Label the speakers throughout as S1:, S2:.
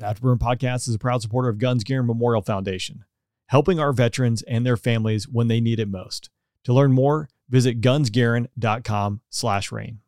S1: Afterburn Podcast is a proud supporter of Guns Garin Memorial Foundation, helping our veterans and their families when they need it most. To learn more, visit gunsgarin.com slash rain.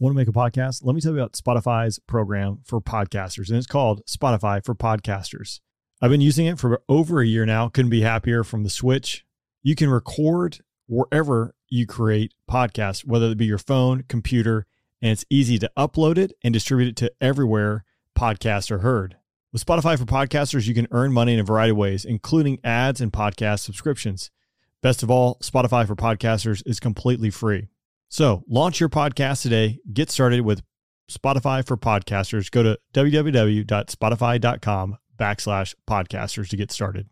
S1: Want to make a podcast? Let me tell you about Spotify's program for podcasters, and it's called Spotify for Podcasters. I've been using it for over a year now. Couldn't be happier from the switch. You can record wherever you create podcasts, whether it be your phone, computer, and it's easy to upload it and distribute it to everywhere podcasts are heard. With Spotify for Podcasters, you can earn money in a variety of ways, including ads and podcast subscriptions. Best of all, Spotify for Podcasters is completely free. So launch your podcast today. Get started with Spotify for Podcasters. Go to www.spotify.com backslash podcasters to get started.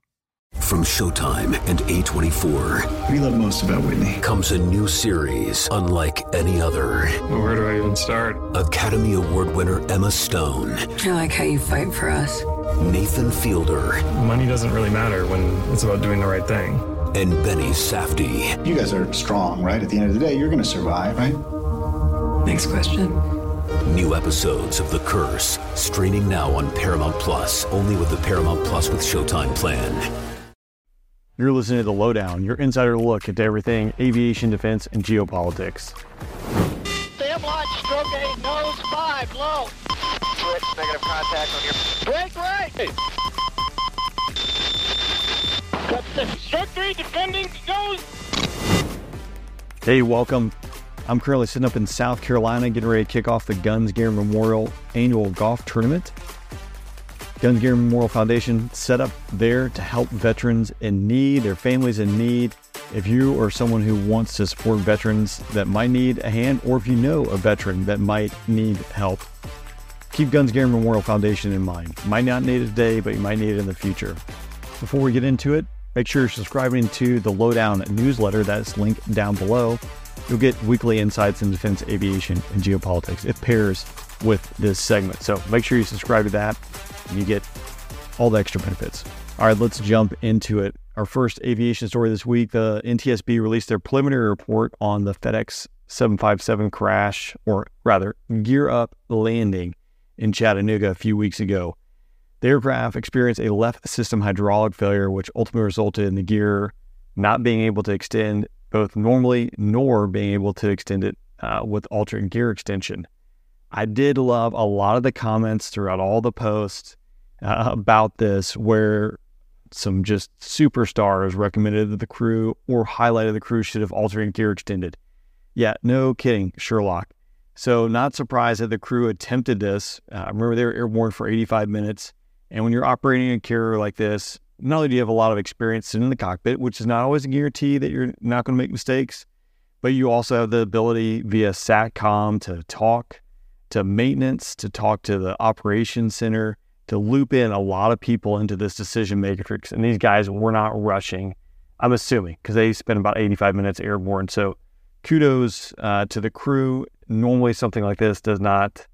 S2: From Showtime and A24.
S3: We love most about Whitney?
S2: Comes a new series unlike any other.
S3: Where do I even start?
S2: Academy Award winner Emma Stone.
S4: I like how you fight for us.
S2: Nathan Fielder.
S3: Money doesn't really matter when it's about doing the right thing.
S2: And Benny Safdie.
S5: You guys are strong, right? At the end of the day, you're going to survive, right?
S4: Next question.
S2: New episodes of The Curse, streaming now on Paramount Plus, only with the Paramount Plus with Showtime plan.
S1: You're listening to The Lowdown, your insider look into everything aviation, defense, and geopolitics.
S6: Stand line, stroke eight, nose five, low.
S7: Switch, negative contact on your...
S6: Great, great. Cut the stroke three, defending, nose.
S1: Hey, welcome. I'm currently sitting up in South Carolina getting ready to kick off the Guns Garin Memorial Annual Golf Tournament. Guns Garin Memorial Foundation set up there to help veterans in need, their families in need. If you are someone who wants to support veterans that might need a hand, or if you know a veteran that might need help, keep Guns Garin Memorial Foundation in mind. You might not need it today, but you might need it in the future. Before we get into it, make sure you're subscribing to the Lowdown newsletter that's linked down below. You'll get weekly insights in defense, aviation, and geopolitics. It pairs with this segment. So make sure you subscribe to that and you get all the extra benefits. All right, let's jump into it. Our first aviation story this week the NTSB released their preliminary report on the FedEx 757 crash, or rather, gear up landing in Chattanooga a few weeks ago. The aircraft experienced a left system hydraulic failure, which ultimately resulted in the gear not being able to extend both normally nor being able to extend it uh, with alternate gear extension. I did love a lot of the comments throughout all the posts uh, about this where some just superstars recommended that the crew or highlighted the crew should have alternate gear extended. Yeah, no kidding, Sherlock. So, not surprised that the crew attempted this. Uh, remember, they were airborne for 85 minutes. And when you're operating a carrier like this, not only do you have a lot of experience in the cockpit, which is not always a guarantee that you're not going to make mistakes, but you also have the ability via SATCOM to talk to maintenance, to talk to the operations center, to loop in a lot of people into this decision matrix. And these guys were not rushing, I'm assuming, because they spent about 85 minutes airborne. So kudos uh, to the crew. Normally, something like this does not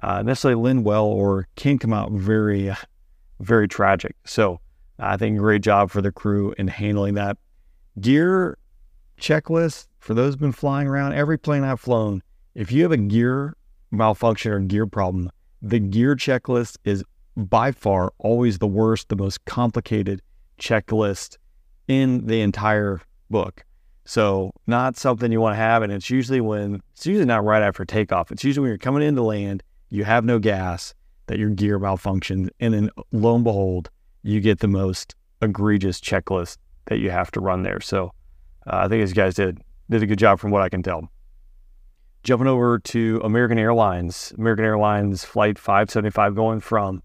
S1: uh, necessarily lend well or can come out very, very tragic. So I think great job for the crew in handling that. Gear checklist for those who've been flying around, every plane I've flown, if you have a gear malfunction or gear problem, the gear checklist is by far always the worst, the most complicated checklist in the entire book. So, not something you want to have. And it's usually when, it's usually not right after takeoff. It's usually when you're coming into land, you have no gas, that your gear malfunctions. And then lo and behold, you get the most egregious checklist that you have to run there. So, uh, I think these guys did did a good job from what I can tell. Jumping over to American Airlines, American Airlines Flight 575 going from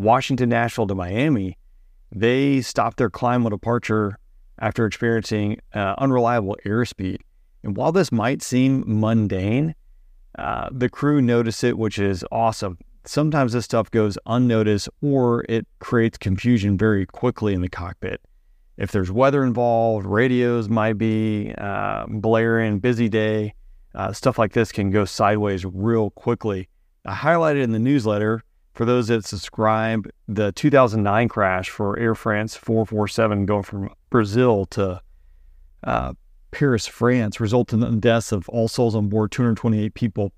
S1: Washington National to Miami, they stopped their climb on departure after experiencing uh, unreliable airspeed. And while this might seem mundane, uh, the crew noticed it, which is awesome. Sometimes this stuff goes unnoticed or it creates confusion very quickly in the cockpit. If there's weather involved, radios might be uh, blaring, busy day, uh, stuff like this can go sideways real quickly. I highlighted in the newsletter for those that subscribe the 2009 crash for Air France 447 going from Brazil to uh, Paris, France, resulted in the deaths of all souls on board 228 people.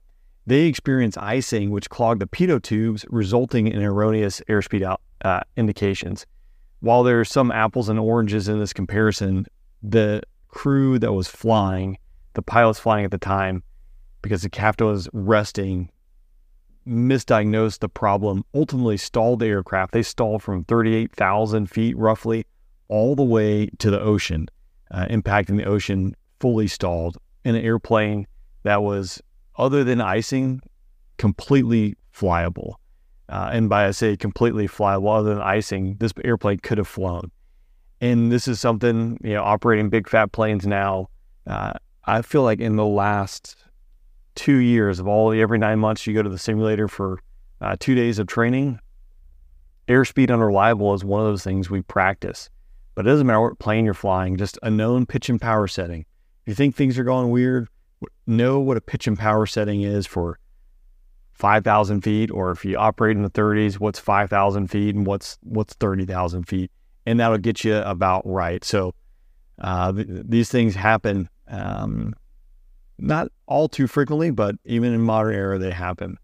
S1: They experienced icing, which clogged the pitot tubes, resulting in erroneous airspeed out, uh, indications. While there are some apples and oranges in this comparison, the crew that was flying, the pilots flying at the time, because the captain was resting, misdiagnosed the problem, ultimately stalled the aircraft. They stalled from 38,000 feet roughly all the way to the ocean, uh, impacting the ocean fully stalled in an airplane that was, other than icing, completely flyable. Uh, and by I say completely flyable, other than icing, this airplane could have flown. And this is something, you know, operating big fat planes now. Uh, I feel like in the last two years of all the every nine months you go to the simulator for uh, two days of training, airspeed unreliable is one of those things we practice. But it doesn't matter what plane you're flying, just a known pitch and power setting. If you think things are going weird, know what a pitch and power setting is for 5,000 feet, or if you operate in the 30s, what's 5,000 feet and what's what's 30,000 feet, and that'll get you about right. So uh, th- these things happen, um, not all too frequently, but even in modern era, they happen.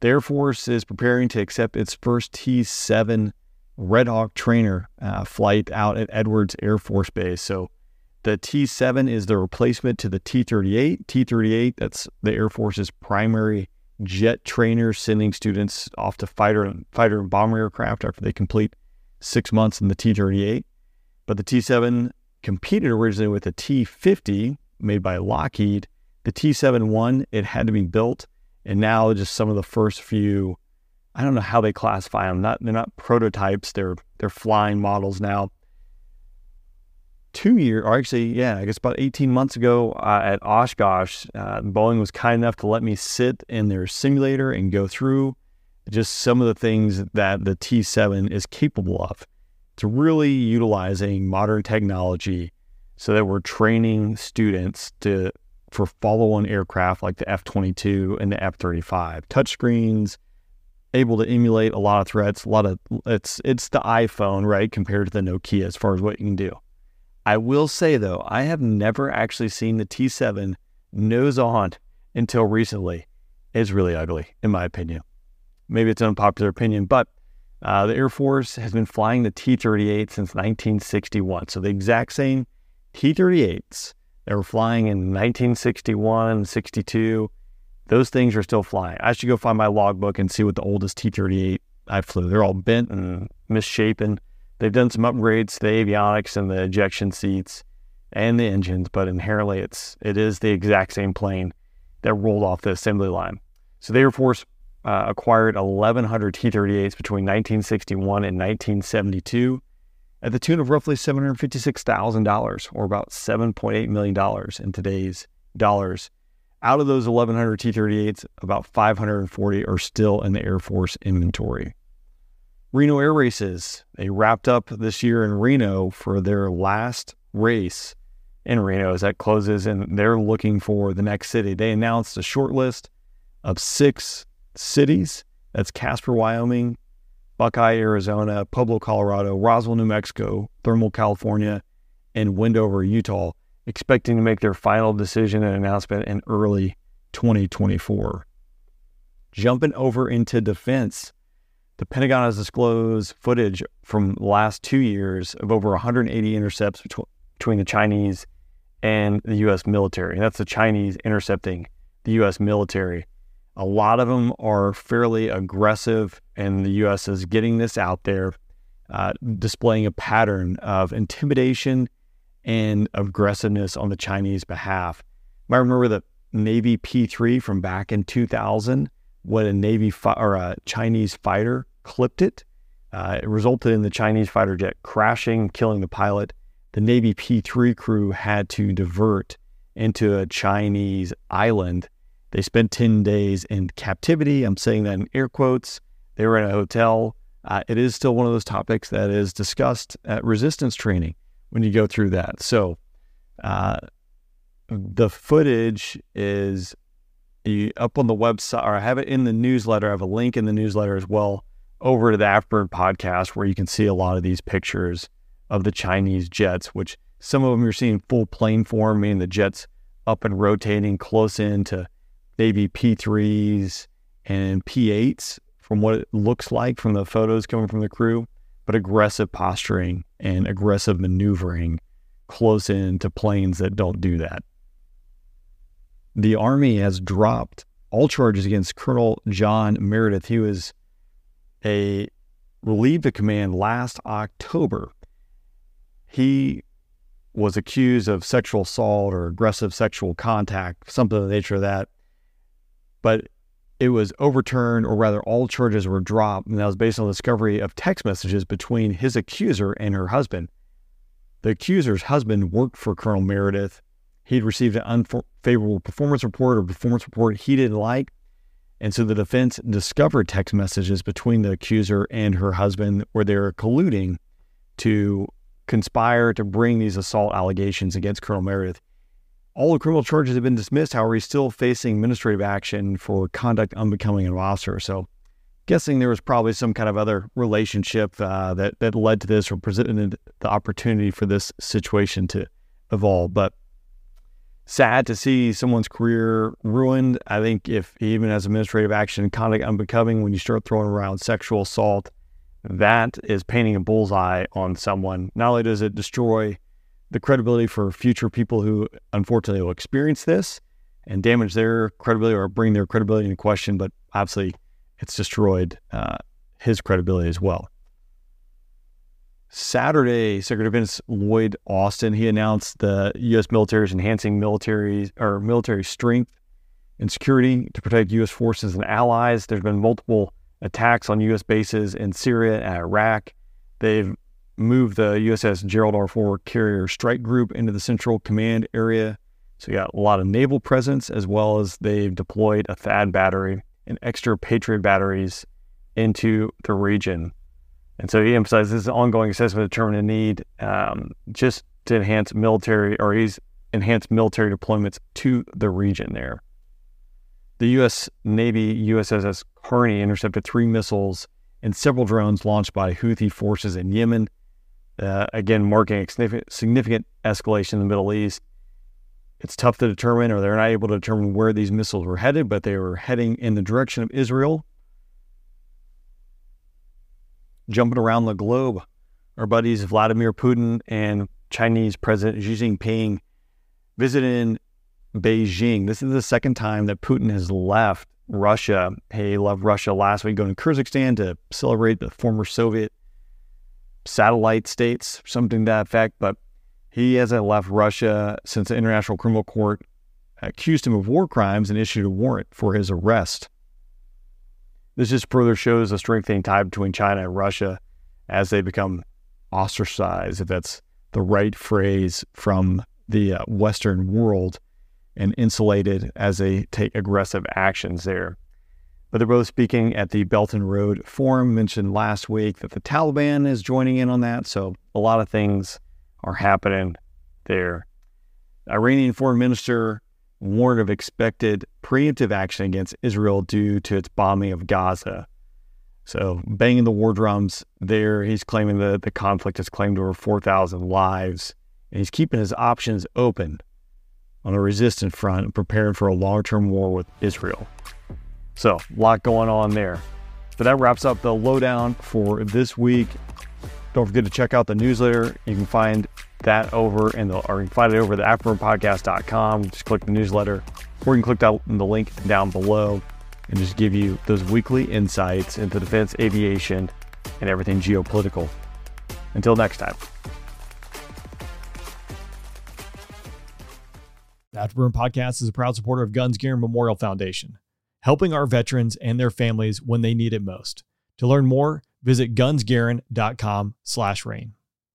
S1: The Air Force is preparing to accept its first T-7 Red Hawk trainer uh, flight out at Edwards Air Force Base. So the T-7 is the replacement to the T-38. T-38, that's the Air Force's primary jet trainer, sending students off to fighter and fighter and bomber aircraft after they complete six months in the T-38. But the T-7 competed originally with the T-50 made by Lockheed. The T-71 it had to be built, and now just some of the first few I don't know how they classify them. Not they're not prototypes. They're they're flying models now. Two year, or actually, yeah, I guess about 18 months ago uh, at Oshkosh, uh, Boeing was kind enough to let me sit in their simulator and go through just some of the things that the T7 is capable of. It's really utilizing modern technology so that we're training students to for follow-on aircraft like the F-22 and the F-35, touchscreens, able to emulate a lot of threats. A lot of it's it's the iPhone, right, compared to the Nokia as far as what you can do. I will say though, I have never actually seen the T7 nose on until recently. It's really ugly, in my opinion. Maybe it's an unpopular opinion, but uh, the Air Force has been flying the T 38 since 1961. So the exact same T 38s that were flying in 1961, 62, those things are still flying. I should go find my logbook and see what the oldest T 38 I flew. They're all bent and misshapen. They've done some upgrades to the avionics and the ejection seats and the engines, but inherently it's it is the exact same plane that rolled off the assembly line. So the Air Force uh, acquired 1,100 T-38s between 1961 and 1972 at the tune of roughly $756,000, or about $7.8 million in today's dollars. Out of those 1,100 T-38s, about 540 are still in the Air Force inventory. Reno Air Races, they wrapped up this year in Reno for their last race in Reno as that closes, and they're looking for the next city. They announced a short list of six cities. That's Casper, Wyoming, Buckeye, Arizona, Pueblo, Colorado, Roswell, New Mexico, Thermal, California, and Wendover, Utah, expecting to make their final decision and announcement in early 2024. Jumping over into defense, the Pentagon has disclosed footage from the last two years of over 180 intercepts between the Chinese and the U.S. military. And that's the Chinese intercepting the U.S. military. A lot of them are fairly aggressive, and the U.S. is getting this out there, uh, displaying a pattern of intimidation and aggressiveness on the Chinese behalf. Might remember the Navy P-3 from back in 2000 when a Navy fi- or a Chinese fighter clipped it. Uh, it resulted in the Chinese fighter jet crashing, killing the pilot. The Navy P-3 crew had to divert into a Chinese island they spent 10 days in captivity. I'm saying that in air quotes. They were in a hotel. Uh, it is still one of those topics that is discussed at resistance training when you go through that. So, uh, the footage is up on the website, or I have it in the newsletter. I have a link in the newsletter as well over to the Afterburn podcast where you can see a lot of these pictures of the Chinese jets, which some of them you're seeing full plane form, meaning the jets up and rotating close in to Navy P3s and P8s from what it looks like from the photos coming from the crew, but aggressive posturing and aggressive maneuvering close in to planes that don't do that. The Army has dropped all charges against Colonel John Meredith. He was a relieved of command last October. He was accused of sexual assault or aggressive sexual contact, something of the nature of that. But it was overturned, or rather, all charges were dropped. And that was based on the discovery of text messages between his accuser and her husband. The accuser's husband worked for Colonel Meredith. He'd received an unfavorable performance report or performance report he didn't like. And so the defense discovered text messages between the accuser and her husband where they were colluding to conspire to bring these assault allegations against Colonel Meredith. All the criminal charges have been dismissed. However, he's still facing administrative action for conduct unbecoming an officer. So, guessing there was probably some kind of other relationship uh, that that led to this or presented the opportunity for this situation to evolve. But sad to see someone's career ruined. I think if even as administrative action, conduct unbecoming, when you start throwing around sexual assault, that is painting a bullseye on someone. Not only does it destroy the credibility for future people who unfortunately will experience this and damage their credibility or bring their credibility into question, but obviously it's destroyed uh, his credibility as well. Saturday, Secretary Defense Lloyd Austin he announced the U.S. military is enhancing military or military strength and security to protect U.S. forces and allies. There's been multiple attacks on U.S. bases in Syria and Iraq. They've moved the USS Gerald R. Ford carrier strike group into the Central Command area. So you got a lot of naval presence, as well as they've deployed a THAAD battery and extra Patriot batteries into the region. And so he emphasizes this ongoing assessment of determined need um, just to enhance military, or he's enhanced military deployments to the region there. The U.S. Navy USS Carney intercepted three missiles and several drones launched by Houthi forces in Yemen. Uh, again, marking a significant escalation in the Middle East. It's tough to determine, or they're not able to determine where these missiles were headed, but they were heading in the direction of Israel. Jumping around the globe, our buddies Vladimir Putin and Chinese President Xi Jinping visited Beijing. This is the second time that Putin has left Russia. He left Russia last week, going to Kyrgyzstan to celebrate the former Soviet satellite states, something to that effect. But he hasn't left Russia since the International Criminal Court accused him of war crimes and issued a warrant for his arrest. This just further shows the strengthening tie between China and Russia as they become ostracized, if that's the right phrase, from the uh, Western world and insulated as they take aggressive actions there. But they're both speaking at the Belt and Road Forum. Mentioned last week that the Taliban is joining in on that. So a lot of things are happening there. Iranian foreign minister warned of expected preemptive action against Israel due to its bombing of Gaza. So banging the war drums there. He's claiming that the conflict has claimed over 4,000 lives. And he's keeping his options open on the resistance front and preparing for a long term war with Israel. So, a lot going on there. But that wraps up the lowdown for this week. Don't forget to check out the newsletter. You can find that over in the, or you can find it over at afterburnpodcast.com. Just click the newsletter, or you can click that, the link down below and just give you those weekly insights into defense, aviation, and everything geopolitical. Until next time.
S8: The Afterburn Podcast is a proud supporter of Guns Garin Memorial Foundation, helping our veterans and their families when they need it most. To learn more, visit gunsgarin.com slash rain.